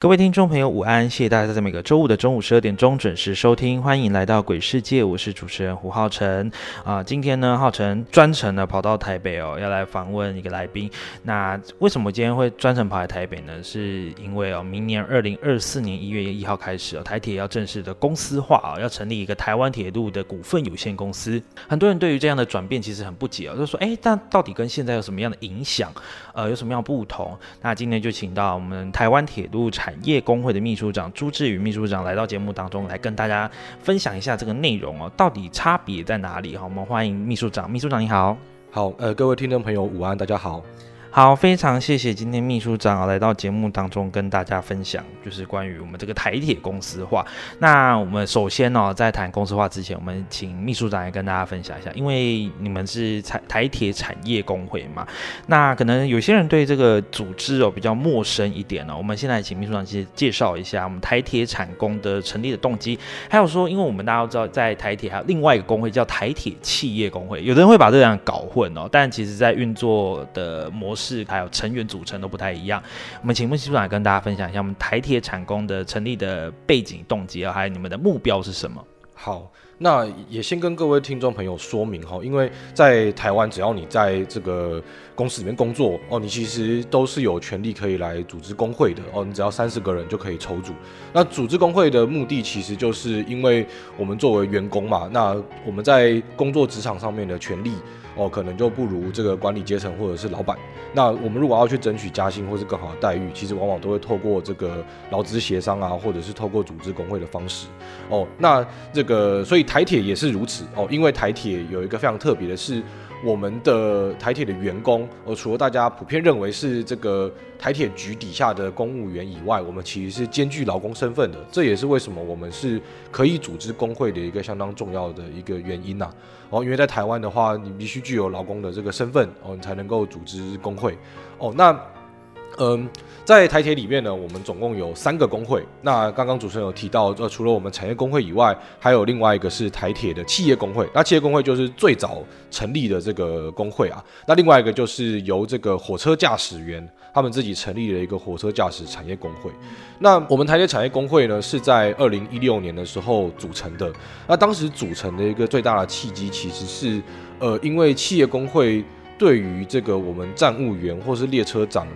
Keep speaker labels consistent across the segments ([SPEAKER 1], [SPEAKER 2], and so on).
[SPEAKER 1] 各位听众朋友，午安！谢谢大家在每个周五的中午十二点钟准时收听，欢迎来到鬼世界，我是主持人胡浩辰啊。今天呢，浩辰专程的跑到台北哦，要来访问一个来宾。那为什么今天会专程跑来台北呢？是因为哦，明年二零二四年一月一号开始哦，台铁要正式的公司化啊，要成立一个台湾铁路的股份有限公司。很多人对于这样的转变其实很不解哦，就说哎，但到底跟现在有什么样的影响？呃，有什么样不同？那今天就请到我们台湾铁路产业工会的秘书长朱志宇秘书长来到节目当中，来跟大家分享一下这个内容哦，到底差别在哪里？好，我们欢迎秘书长。秘书长你好，
[SPEAKER 2] 好，呃，各位听众朋友午安，大家好。
[SPEAKER 1] 好，非常谢谢今天秘书长啊来到节目当中跟大家分享，就是关于我们这个台铁公司化。那我们首先呢，在谈公司化之前，我们请秘书长来跟大家分享一下，因为你们是台台铁产业工会嘛，那可能有些人对这个组织哦比较陌生一点呢。我们现在请秘书长先介绍一下我们台铁产工的成立的动机，还有说，因为我们大家都知道，在台铁还有另外一个工会叫台铁企业工会，有的人会把这两搞混哦，但其实在运作的模式是还有成员组成都不太一样。我们请秘书长跟大家分享一下我们台铁产工的成立的背景动机啊，还有你们的目标是什么？
[SPEAKER 2] 好，那也先跟各位听众朋友说明哈，因为在台湾，只要你在这个公司里面工作哦，你其实都是有权利可以来组织工会的哦。你只要三十个人就可以筹组。那组织工会的目的，其实就是因为我们作为员工嘛，那我们在工作职场上面的权利。哦，可能就不如这个管理阶层或者是老板。那我们如果要去争取加薪或是更好的待遇，其实往往都会透过这个劳资协商啊，或者是透过组织工会的方式。哦，那这个所以台铁也是如此哦，因为台铁有一个非常特别的是。我们的台铁的员工，呃，除了大家普遍认为是这个台铁局底下的公务员以外，我们其实是兼具劳工身份的。这也是为什么我们是可以组织工会的一个相当重要的一个原因呐。哦，因为在台湾的话，你必须具有劳工的这个身份，哦，你才能够组织工会。哦，那，嗯。在台铁里面呢，我们总共有三个工会。那刚刚主持人有提到，呃，除了我们产业工会以外，还有另外一个是台铁的企业工会。那企业工会就是最早成立的这个工会啊。那另外一个就是由这个火车驾驶员他们自己成立了一个火车驾驶产业工会。那我们台铁产业工会呢，是在二零一六年的时候组成的。那当时组成的一个最大的契机，其实是呃，因为企业工会对于这个我们站务员或是列车长。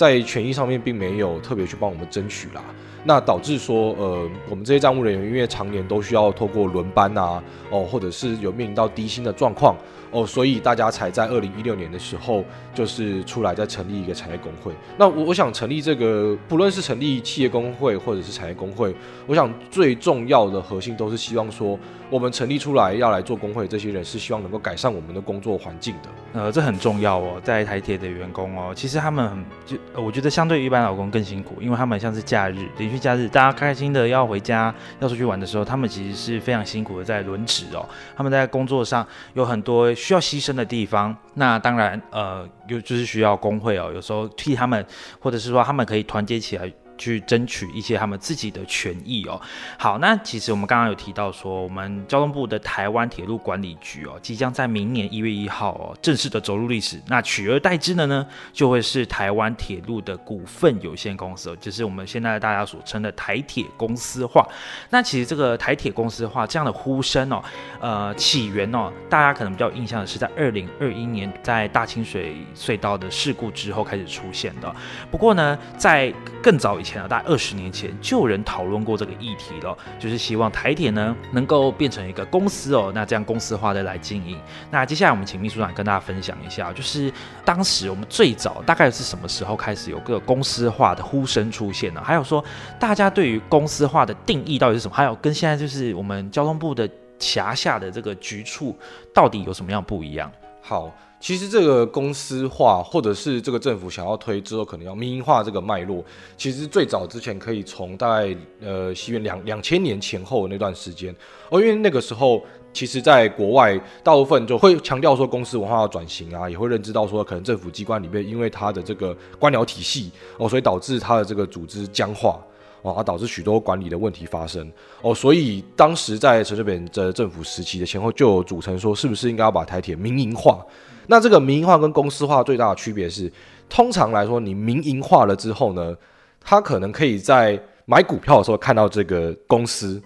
[SPEAKER 2] 在权益上面并没有特别去帮我们争取啦，那导致说，呃，我们这些站务人员因为常年都需要透过轮班啊，哦，或者是有面临到低薪的状况。哦，所以大家才在二零一六年的时候，就是出来再成立一个产业工会。那我我想成立这个，不论是成立企业工会或者是产业工会，我想最重要的核心都是希望说，我们成立出来要来做工会，这些人是希望能够改善我们的工作环境的。
[SPEAKER 1] 呃，这很重要哦，在台铁的员工哦，其实他们很就我觉得相对于一般老公更辛苦，因为他们像是假日连续假日，大家开心的要回家要出去玩的时候，他们其实是非常辛苦的在轮值哦，他们在工作上有很多。需要牺牲的地方，那当然，呃，有就是需要工会哦，有时候替他们，或者是说他们可以团结起来。去争取一些他们自己的权益哦。好，那其实我们刚刚有提到说，我们交通部的台湾铁路管理局哦，即将在明年一月一号哦，正式的走入历史。那取而代之的呢，就会是台湾铁路的股份有限公司，就是我们现在大家所称的台铁公司化。那其实这个台铁公司化这样的呼声哦，呃，起源哦，大家可能比较印象的是在二零二一年在大清水隧道的事故之后开始出现的。不过呢，在更早以前。前啊，大概二十年前就有人讨论过这个议题了，就是希望台铁呢能够变成一个公司哦，那这样公司化的来经营。那接下来我们请秘书长跟大家分享一下，就是当时我们最早大概是什么时候开始有个公司化的呼声出现呢？还有说大家对于公司化的定义到底是什么？还有跟现在就是我们交通部的辖下的这个局处到底有什么样不一样？
[SPEAKER 2] 好，其实这个公司化，或者是这个政府想要推之后可能要民营化这个脉络，其实最早之前可以从大概呃西元两两千年前后那段时间哦，因为那个时候其实在国外大部分就会强调说公司文化要转型啊，也会认知到说可能政府机关里面因为它的这个官僚体系哦，所以导致它的这个组织僵化。哦，而导致许多管理的问题发生哦，所以当时在陈水扁的政府时期的前后，就有组成说，是不是应该要把台铁民营化？那这个民营化跟公司化最大的区别是，通常来说，你民营化了之后呢，他可能可以在买股票的时候看到这个公司。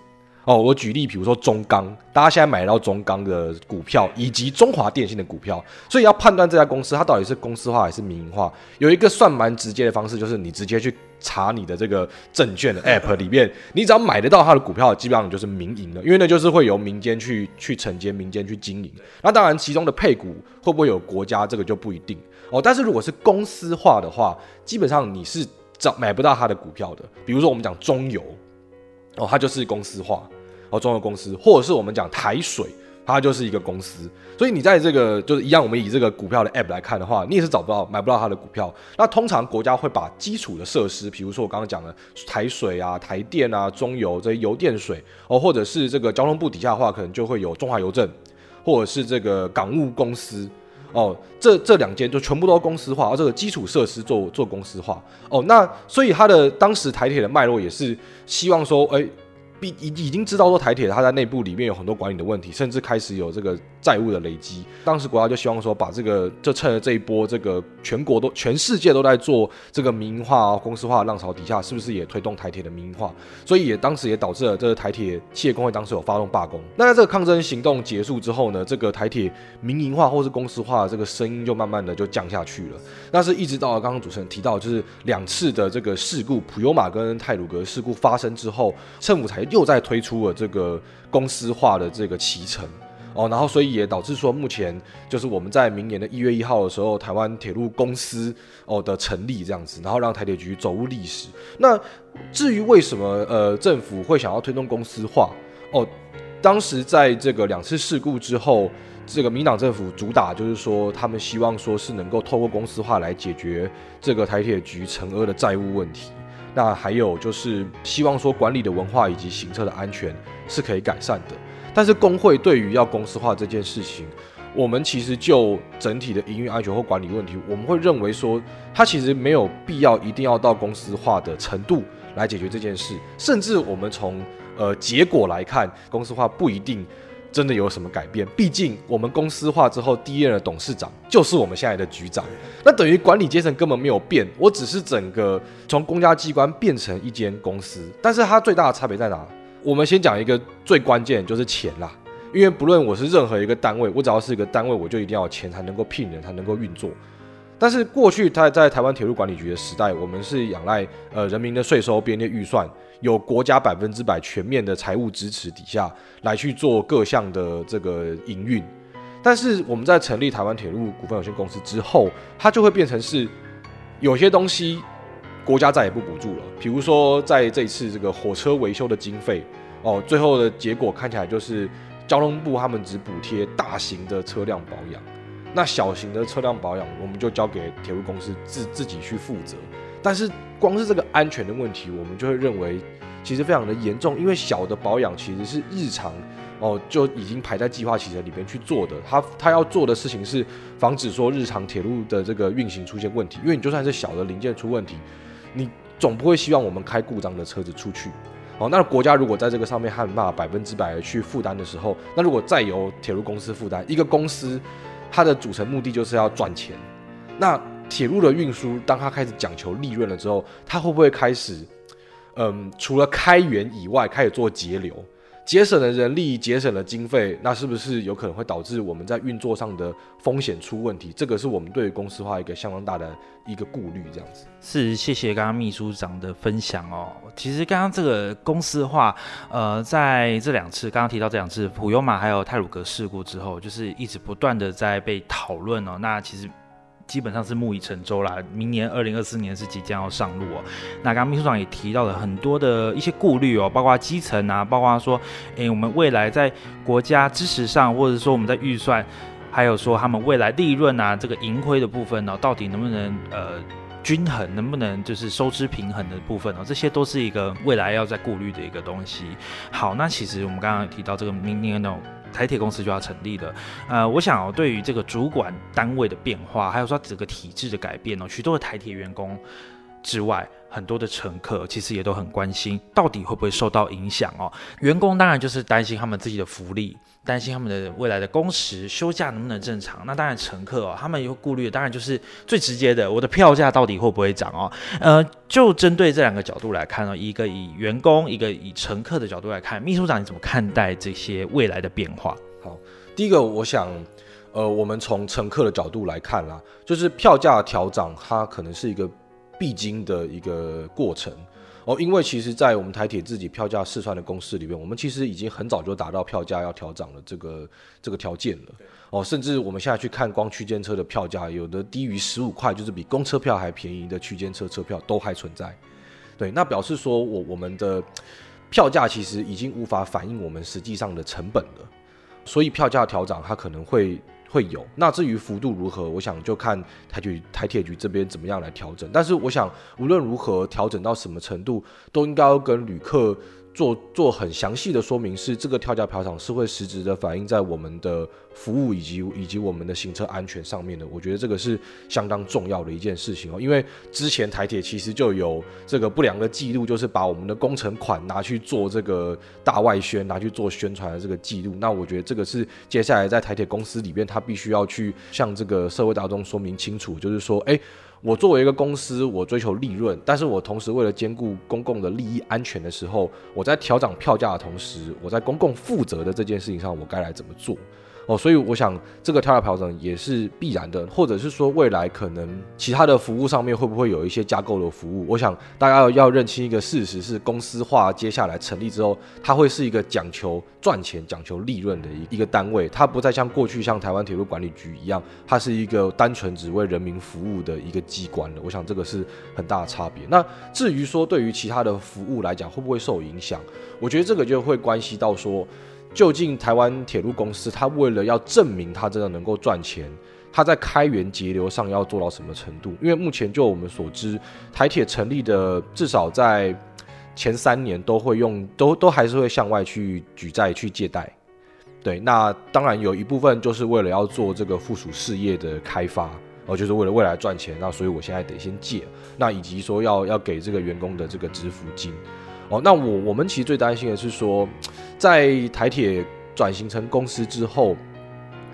[SPEAKER 2] 哦，我举例，比如说中钢，大家现在买到中钢的股票，以及中华电信的股票，所以要判断这家公司它到底是公司化还是民营化，有一个算蛮直接的方式，就是你直接去查你的这个证券的 App 里面，你只要买得到它的股票，基本上就是民营的，因为那就是会由民间去去承接，民间去经营。那当然，其中的配股会不会有国家，这个就不一定哦。但是如果是公司化的话，基本上你是找买不到它的股票的。比如说我们讲中油。哦，它就是公司化，哦，中油公司，或者是我们讲台水，它就是一个公司。所以你在这个就是一样，我们以这个股票的 app 来看的话，你也是找不到、买不到它的股票。那通常国家会把基础的设施，比如说我刚刚讲的台水啊、台电啊、中油这些油电水，哦，或者是这个交通部底下的话，可能就会有中华邮政，或者是这个港务公司，哦，这这两间就全部都公司化，而这个基础设施做做公司化。哦，那所以它的当时台铁的脉络也是。希望说，哎。已已经知道说台铁它在内部里面有很多管理的问题，甚至开始有这个债务的累积。当时国家就希望说把这个，就趁着这一波这个全国都全世界都在做这个民营化、公司化的浪潮底下，是不是也推动台铁的民营化？所以也当时也导致了这个台铁企业工会当时有发动罢工。那在这个抗争行动结束之后呢，这个台铁民营化或是公司化的这个声音就慢慢的就降下去了。那是一直到刚刚主持人提到，就是两次的这个事故，普悠玛跟泰鲁格事故发生之后，政府才。又在推出了这个公司化的这个骑程哦，然后所以也导致说目前就是我们在明年的一月一号的时候，台湾铁路公司哦的成立这样子，然后让台铁局走入历史。那至于为什么呃政府会想要推动公司化哦，当时在这个两次事故之后，这个民党政府主打就是说他们希望说是能够透过公司化来解决这个台铁局承额的债务问题。那还有就是希望说管理的文化以及行车的安全是可以改善的，但是工会对于要公司化这件事情，我们其实就整体的营运安全或管理问题，我们会认为说它其实没有必要一定要到公司化的程度来解决这件事，甚至我们从呃结果来看，公司化不一定。真的有什么改变？毕竟我们公司化之后，第一任的董事长就是我们现在的局长，那等于管理阶层根本没有变。我只是整个从公家机关变成一间公司，但是它最大的差别在哪？我们先讲一个最关键，就是钱啦。因为不论我是任何一个单位，我只要是一个单位，我就一定要钱才能够聘人，才能够运作。但是过去在在台湾铁路管理局的时代，我们是仰赖呃人民的税收编列预算。有国家百分之百全面的财务支持底下，来去做各项的这个营运。但是我们在成立台湾铁路股份有限公司之后，它就会变成是有些东西国家再也不补助了。比如说在这一次这个火车维修的经费，哦，最后的结果看起来就是交通部他们只补贴大型的车辆保养，那小型的车辆保养我们就交给铁路公司自自己去负责。但是光是这个安全的问题，我们就会认为其实非常的严重，因为小的保养其实是日常哦就已经排在计划期的里边去做的。他他要做的事情是防止说日常铁路的这个运行出现问题，因为你就算是小的零件出问题，你总不会希望我们开故障的车子出去哦。那国家如果在这个上面还没办法百分之百的去负担的时候，那如果再由铁路公司负担，一个公司它的组成目的就是要赚钱，那。铁路的运输，当它开始讲求利润了之后，它会不会开始，嗯，除了开源以外，开始做节流？节省了人力，节省了经费，那是不是有可能会导致我们在运作上的风险出问题？这个是我们对于公司化一个相当大的一个顾虑，这样子。
[SPEAKER 1] 是，谢谢刚刚秘书长的分享哦。其实刚刚这个公司化，呃，在这两次刚刚提到这两次普悠玛还有泰鲁格事故之后，就是一直不断的在被讨论哦。那其实。基本上是木已成舟啦，明年二零二四年是即将要上路哦。那刚刚秘书长也提到了很多的一些顾虑哦，包括基层啊，包括说，诶，我们未来在国家支持上，或者说我们在预算，还有说他们未来利润啊，这个盈亏的部分呢，到底能不能呃均衡，能不能就是收支平衡的部分哦，这些都是一个未来要在顾虑的一个东西。好，那其实我们刚刚提到这个明年呢。台铁公司就要成立了，呃，我想对于这个主管单位的变化，还有说整个体制的改变哦，许多的台铁员工之外，很多的乘客其实也都很关心，到底会不会受到影响哦？员工当然就是担心他们自己的福利。担心他们的未来的工时、休假能不能正常？那当然，乘客哦，他们有顾虑的，当然就是最直接的，我的票价到底会不会涨哦？呃，就针对这两个角度来看哦，一个以员工，一个以乘客的角度来看，秘书长你怎么看待这些未来的变化？
[SPEAKER 2] 好，第一个，我想，呃，我们从乘客的角度来看啦，就是票价调涨，它可能是一个必经的一个过程。哦，因为其实，在我们台铁自己票价试算的公式里面，我们其实已经很早就达到票价要调涨的这个这个条件了。哦，甚至我们现在去看光区间车的票价，有的低于十五块，就是比公车票还便宜的区间车车票都还存在。对，那表示说我我们的票价其实已经无法反映我们实际上的成本了，所以票价调涨它可能会。会有，那至于幅度如何，我想就看台局台铁局这边怎么样来调整。但是我想，无论如何调整到什么程度，都应该要跟旅客。做做很详细的说明，是这个跳价票场是会实质的反映在我们的服务以及以及我们的行车安全上面的。我觉得这个是相当重要的一件事情哦，因为之前台铁其实就有这个不良的记录，就是把我们的工程款拿去做这个大外宣，拿去做宣传的这个记录。那我觉得这个是接下来在台铁公司里边，他必须要去向这个社会大众说明清楚，就是说，哎。我作为一个公司，我追求利润，但是我同时为了兼顾公共的利益安全的时候，我在调整票价的同时，我在公共负责的这件事情上，我该来怎么做？哦，所以我想这个跳价调整也是必然的，或者是说未来可能其他的服务上面会不会有一些加购的服务？我想大家要要认清一个事实是，公司化接下来成立之后，它会是一个讲求赚钱、讲求利润的一一个单位，它不再像过去像台湾铁路管理局一样，它是一个单纯只为人民服务的一个机关了。我想这个是很大的差别。那至于说对于其他的服务来讲会不会受影响，我觉得这个就会关系到说。究竟台湾铁路公司，他为了要证明他真的能够赚钱，他在开源节流上要做到什么程度？因为目前就我们所知，台铁成立的至少在前三年都会用，都都还是会向外去举债去借贷。对，那当然有一部分就是为了要做这个附属事业的开发，哦，就是为了未来赚钱。那所以我现在得先借，那以及说要要给这个员工的这个支付金。哦，那我我们其实最担心的是说，在台铁转型成公司之后，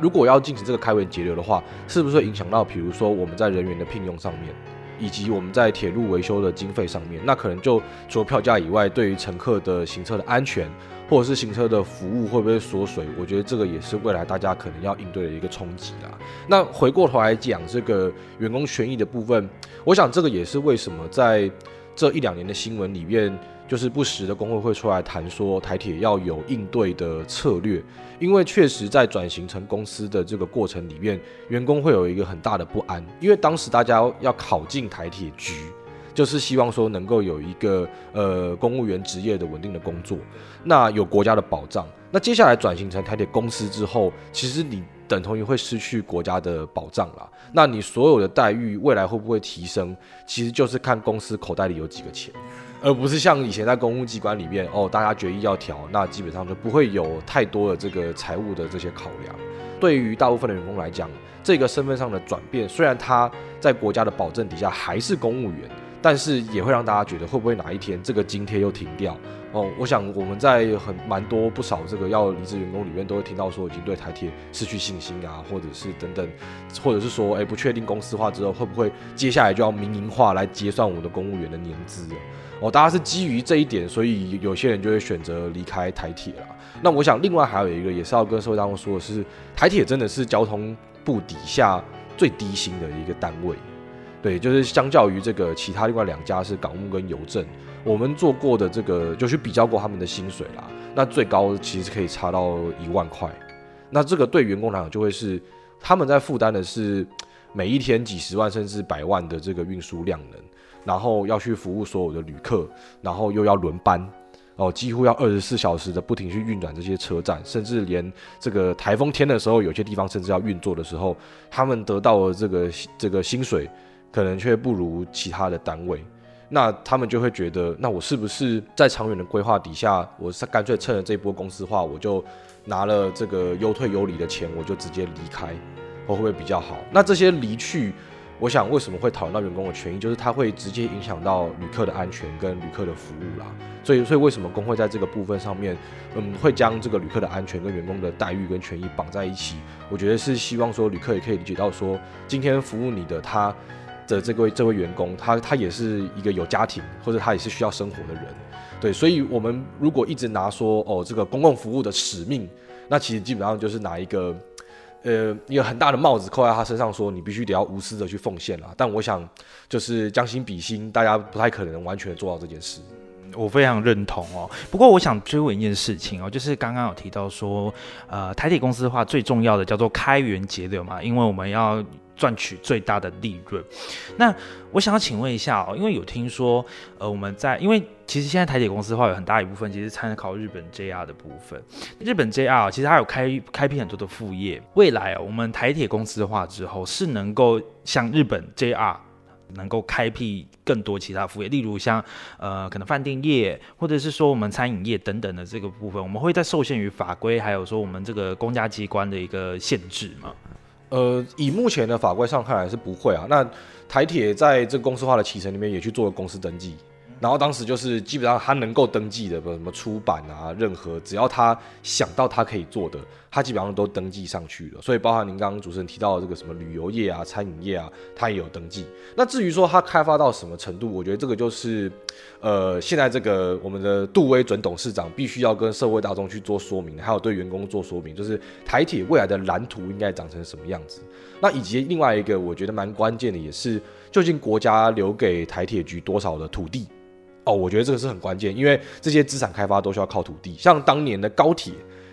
[SPEAKER 2] 如果要进行这个开源节流的话，是不是会影响到，比如说我们在人员的聘用上面，以及我们在铁路维修的经费上面，那可能就除了票价以外，对于乘客的行车的安全，或者是行车的服务会不会缩水？我觉得这个也是未来大家可能要应对的一个冲击啦。那回过头来讲这个员工权益的部分，我想这个也是为什么在这一两年的新闻里面。就是不时的工会会出来谈说台铁要有应对的策略，因为确实在转型成公司的这个过程里面，员工会有一个很大的不安，因为当时大家要考进台铁局，就是希望说能够有一个呃公务员职业的稳定的工作，那有国家的保障。那接下来转型成台铁公司之后，其实你等同于会失去国家的保障了。那你所有的待遇未来会不会提升，其实就是看公司口袋里有几个钱。而不是像以前在公务机关里面哦，大家决议要调，那基本上就不会有太多的这个财务的这些考量。对于大部分的员工来讲，这个身份上的转变，虽然他在国家的保证底下还是公务员，但是也会让大家觉得会不会哪一天这个津贴又停掉哦？我想我们在很蛮多不少这个要离职员工里面都会听到说已经对台铁失去信心啊，或者是等等，或者是说哎不确定公司化之后会不会接下来就要民营化来结算我们的公务员的年资了哦？大家是基于这一点，所以有些人就会选择离开台铁了。那我想另外还有一个也是要跟社会大众说的是，台铁真的是交通部底下最低薪的一个单位。对，就是相较于这个其他另外两家是港务跟邮政，我们做过的这个就去比较过他们的薪水啦。那最高其实可以差到一万块。那这个对员工来讲就会是他们在负担的是每一天几十万甚至百万的这个运输量能，然后要去服务所有的旅客，然后又要轮班哦，几乎要二十四小时的不停去运转这些车站，甚至连这个台风天的时候，有些地方甚至要运作的时候，他们得到的这个这个薪水。可能却不如其他的单位，那他们就会觉得，那我是不是在长远的规划底下，我是干脆趁着这波公司化，我就拿了这个优退优离的钱，我就直接离开，会不会比较好？那这些离去，我想为什么会讨论到员工的权益，就是它会直接影响到旅客的安全跟旅客的服务啦。所以，所以为什么工会在这个部分上面，嗯，会将这个旅客的安全跟员工的待遇跟权益绑在一起？我觉得是希望说旅客也可以理解到说，今天服务你的他。的这位这位员工，他他也是一个有家庭，或者他也是需要生活的人，对，所以我们如果一直拿说哦这个公共服务的使命，那其实基本上就是拿一个呃一个很大的帽子扣在他身上，说你必须得要无私的去奉献了。但我想就是将心比心，大家不太可能完全做到这件事。
[SPEAKER 1] 我非常认同哦。不过我想追问一件事情哦，就是刚刚有提到说，呃，台铁公司的话最重要的叫做开源节流嘛，因为我们要。赚取最大的利润。那我想要请问一下哦，因为有听说，呃，我们在因为其实现在台铁公司的话有很大一部分其实参考日本 JR 的部分。日本 JR 其实它有开开辟很多的副业。未来，我们台铁公司化之后是能够像日本 JR 能够开辟更多其他副业，例如像呃可能饭店业，或者是说我们餐饮业等等的这个部分，我们会在受限于法规，还有说我们这个公家机关的一个限制吗？
[SPEAKER 2] 呃，以目前的法规上看来是不会啊。那台铁在这公司化的启程里面也去做了公司登记。然后当时就是基本上他能够登记的，不什么出版啊，任何只要他想到他可以做的，他基本上都登记上去了。所以包含您刚刚主持人提到的这个什么旅游业啊、餐饮业啊，他也有登记。那至于说他开发到什么程度，我觉得这个就是，呃，现在这个我们的杜威准董事长必须要跟社会大众去做说明，还有对员工做说明，就是台铁未来的蓝图应该长成什么样子。那以及另外一个我觉得蛮关键的，也是究竟国家留给台铁局多少的土地。哦，我觉得这个是很关键，因为这些资产开发都需要靠土地。像当年的高铁，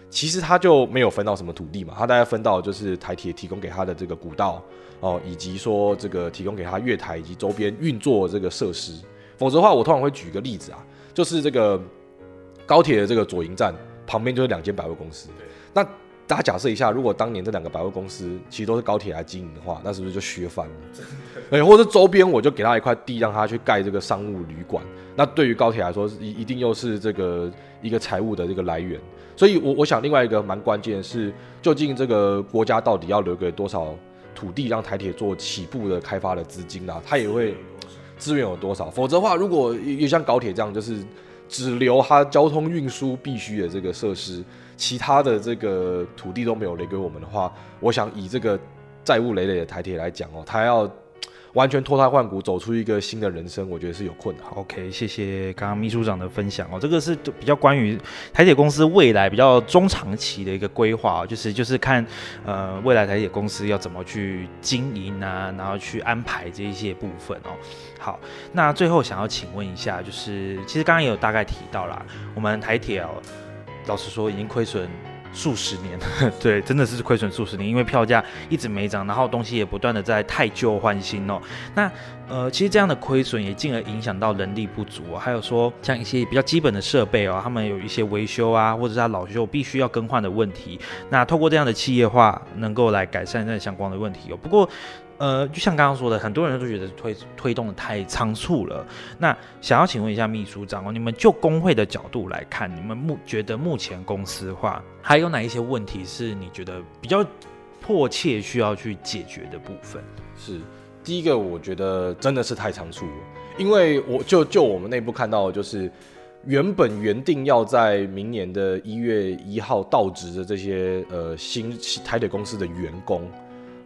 [SPEAKER 2] 其实它就没有分到什么土地嘛，它大概分到就是台铁提供给它的这个古道哦，以及说这个提供给它月台以及周边运作这个设施。否则的话，我通常会举个例子啊，就是这个高铁的这个左营站旁边就是两间百货公司，那。大家假设一下，如果当年这两个百货公司其实都是高铁来经营的话，那是不是就削翻了？对，或者周边我就给他一块地，让他去盖这个商务旅馆。那对于高铁来说，一一定又是这个一个财务的这个来源。所以，我我想另外一个蛮关键的是，究竟这个国家到底要留给多少土地，让台铁做起步的开发的资金啊？它也会资源有多少？否则的话，如果又像高铁这样，就是只留它交通运输必须的这个设施。其他的这个土地都没有留给我们的话，我想以这个债务累累的台铁来讲哦，他要完全脱胎换骨，走出一个新的人生，我觉得是有困难。
[SPEAKER 1] OK，谢谢刚刚秘书长的分享哦，这个是比较关于台铁公司未来比较中长期的一个规划，就是就是看呃未来台铁公司要怎么去经营啊，然后去安排这一些部分哦。好，那最后想要请问一下，就是其实刚刚也有大概提到啦，我们台铁哦。老实说，已经亏损数十年，对，真的是亏损数十年，因为票价一直没涨，然后东西也不断的在太旧换新哦。那呃，其实这样的亏损也进而影响到人力不足，还有说像一些比较基本的设备哦，他们有一些维修啊，或者是他老旧必须要更换的问题。那透过这样的企业化，能够来改善那相关的问题哦。不过。呃，就像刚刚说的，很多人都觉得推推动的太仓促了。那想要请问一下秘书长哦，你们就工会的角度来看，你们目觉得目前公司化还有哪一些问题是你觉得比较迫切需要去解决的部分？
[SPEAKER 2] 是第一个，我觉得真的是太仓促了。因为我就就我们内部看到，就是原本原定要在明年的一月一号到职的这些呃新台铁公司的员工，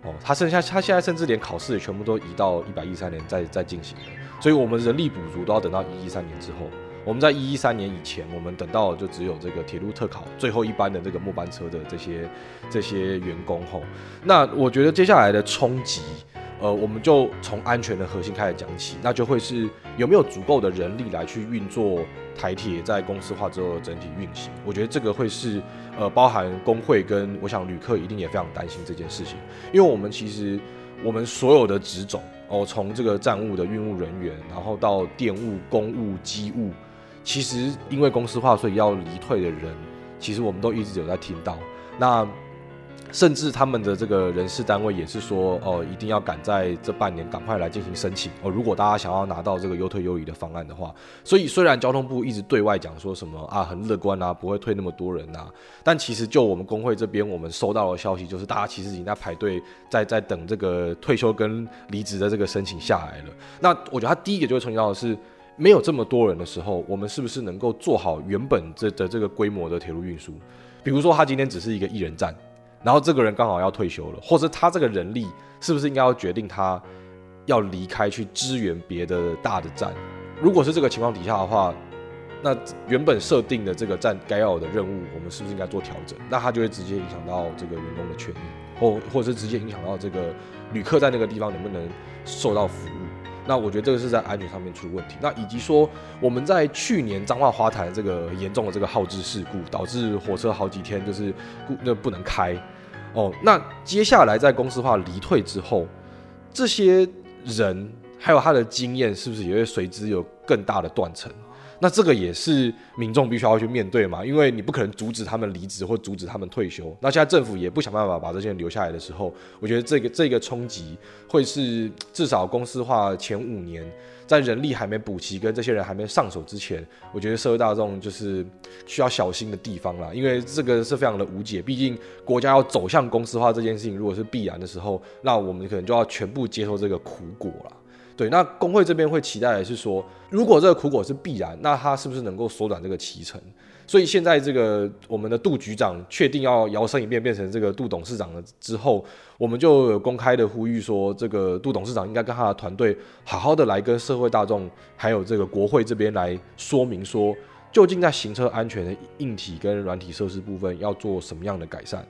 [SPEAKER 2] 哦，他剩下他现在甚至连考试也全部都移到一百一三年再再进行，所以我们人力补足都要等到一一三年之后。我们在一一三年以前，我们等到就只有这个铁路特考最后一班的这个末班车的这些这些员工吼。那我觉得接下来的冲击。呃，我们就从安全的核心开始讲起，那就会是有没有足够的人力来去运作台铁在公司化之后的整体运行。我觉得这个会是呃，包含工会跟我想旅客一定也非常担心这件事情，因为我们其实我们所有的职种哦，从这个站务的运务人员，然后到电务、公务、机务，其实因为公司化所以要离退的人，其实我们都一直有在听到。那甚至他们的这个人事单位也是说，哦，一定要赶在这半年赶快来进行申请哦。如果大家想要拿到这个优退优移的方案的话，所以虽然交通部一直对外讲说什么啊很乐观啊，不会退那么多人啊，但其实就我们工会这边，我们收到的消息就是，大家其实已经在排队，在在等这个退休跟离职的这个申请下来了。那我觉得他第一个就会冲击到的是，没有这么多人的时候，我们是不是能够做好原本这的这个规模的铁路运输？比如说他今天只是一个一人站。然后这个人刚好要退休了，或者他这个人力是不是应该要决定他要离开去支援别的大的站？如果是这个情况底下的话，那原本设定的这个站该要的任务，我们是不是应该做调整？那他就会直接影响到这个员工的权益，或或者是直接影响到这个旅客在那个地方能不能受到服务？那我觉得这个是在安全上面出问题。那以及说我们在去年彰化花坛这个严重的这个耗资事故，导致火车好几天就是不那不能开哦。那接下来在公司化离退之后，这些人还有他的经验，是不是也会随之有更大的断层？那这个也是民众必须要去面对嘛，因为你不可能阻止他们离职或阻止他们退休。那现在政府也不想办法把这些人留下来的时候，我觉得这个这个冲击会是至少公司化前五年，在人力还没补齐跟这些人还没上手之前，我觉得社会大众就是需要小心的地方啦，因为这个是非常的无解。毕竟国家要走向公司化这件事情，如果是必然的时候，那我们可能就要全部接受这个苦果了。对，那工会这边会期待的是说，如果这个苦果是必然，那他是不是能够缩短这个期程？所以现在这个我们的杜局长确定要摇身一变变成这个杜董事长了之后，我们就有公开的呼吁说，这个杜董事长应该跟他的团队好好的来跟社会大众还有这个国会这边来说明说，究竟在行车安全的硬体跟软体设施部分要做什么样的改善。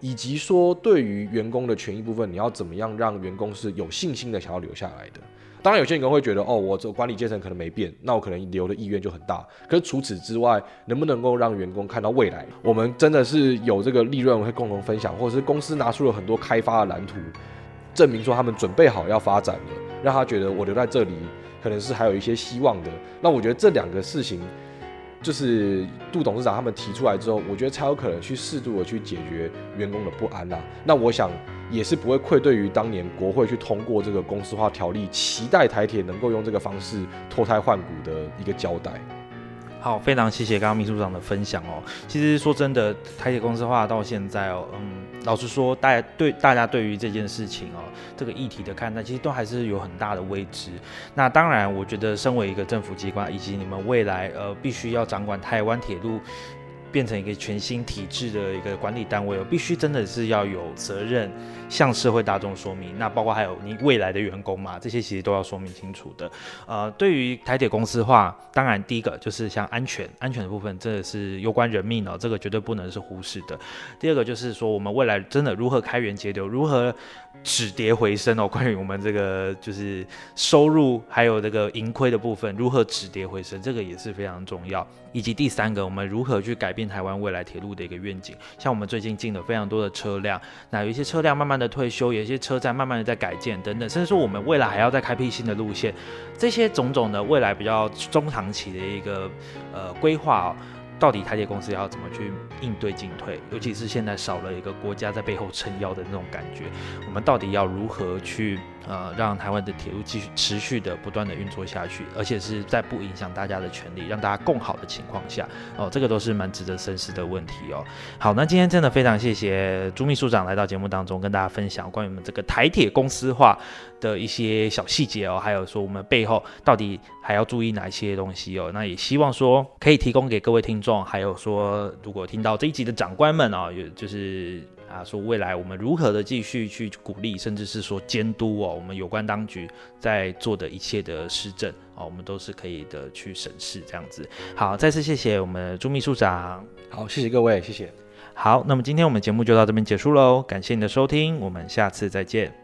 [SPEAKER 2] 以及说，对于员工的权益部分，你要怎么样让员工是有信心的想要留下来的？当然，有些人可能会觉得，哦，我这管理阶层可能没变，那我可能留的意愿就很大。可是除此之外，能不能够让员工看到未来？我们真的是有这个利润会共同分享，或者是公司拿出了很多开发的蓝图，证明说他们准备好要发展了，让他觉得我留在这里可能是还有一些希望的。那我觉得这两个事情。就是杜董事长他们提出来之后，我觉得才有可能去适度的去解决员工的不安呐。那我想也是不会愧对于当年国会去通过这个公司化条例，期待台铁能够用这个方式脱胎换骨的一个交代。
[SPEAKER 1] 好，非常谢谢刚刚秘书长的分享哦。其实说真的，台铁公司化到现在哦，嗯，老实说，大家对大家对于这件事情哦，这个议题的看待，其实都还是有很大的未知。那当然，我觉得身为一个政府机关，以及你们未来呃，必须要掌管台湾铁路。变成一个全新体制的一个管理单位哦，必须真的是要有责任向社会大众说明。那包括还有你未来的员工嘛，这些其实都要说明清楚的。呃，对于台铁公司化，当然第一个就是像安全，安全的部分真的是攸关人命哦，这个绝对不能是忽视的。第二个就是说，我们未来真的如何开源节流，如何止跌回升哦？关于我们这个就是收入还有这个盈亏的部分，如何止跌回升，这个也是非常重要。以及第三个，我们如何去改变台湾未来铁路的一个愿景？像我们最近进了非常多的车辆，那有一些车辆慢慢的退休，有一些车站慢慢的在改建等等，甚至说我们未来还要再开辟新的路线，这些种种的未来比较中长期的一个呃规划。到底台铁公司要怎么去应对进退？尤其是现在少了一个国家在背后撑腰的那种感觉，我们到底要如何去呃让台湾的铁路继续持续的不断的运作下去，而且是在不影响大家的权利，让大家共好的情况下，哦，这个都是蛮值得深思的问题哦。好，那今天真的非常谢谢朱秘书长来到节目当中，跟大家分享关于我们这个台铁公司化的一些小细节哦，还有说我们背后到底还要注意哪一些东西哦。那也希望说可以提供给各位听众，还有说如果听到这一集的长官们啊，有就是啊说未来我们如何的继续去鼓励，甚至是说监督哦，我们有关当局在做的一切的施政哦，我们都是可以的去审视这样子。好，再次谢谢我们朱秘书长。
[SPEAKER 2] 好，谢谢各位，谢谢。
[SPEAKER 1] 好，那么今天我们节目就到这边结束喽，感谢你的收听，我们下次再见。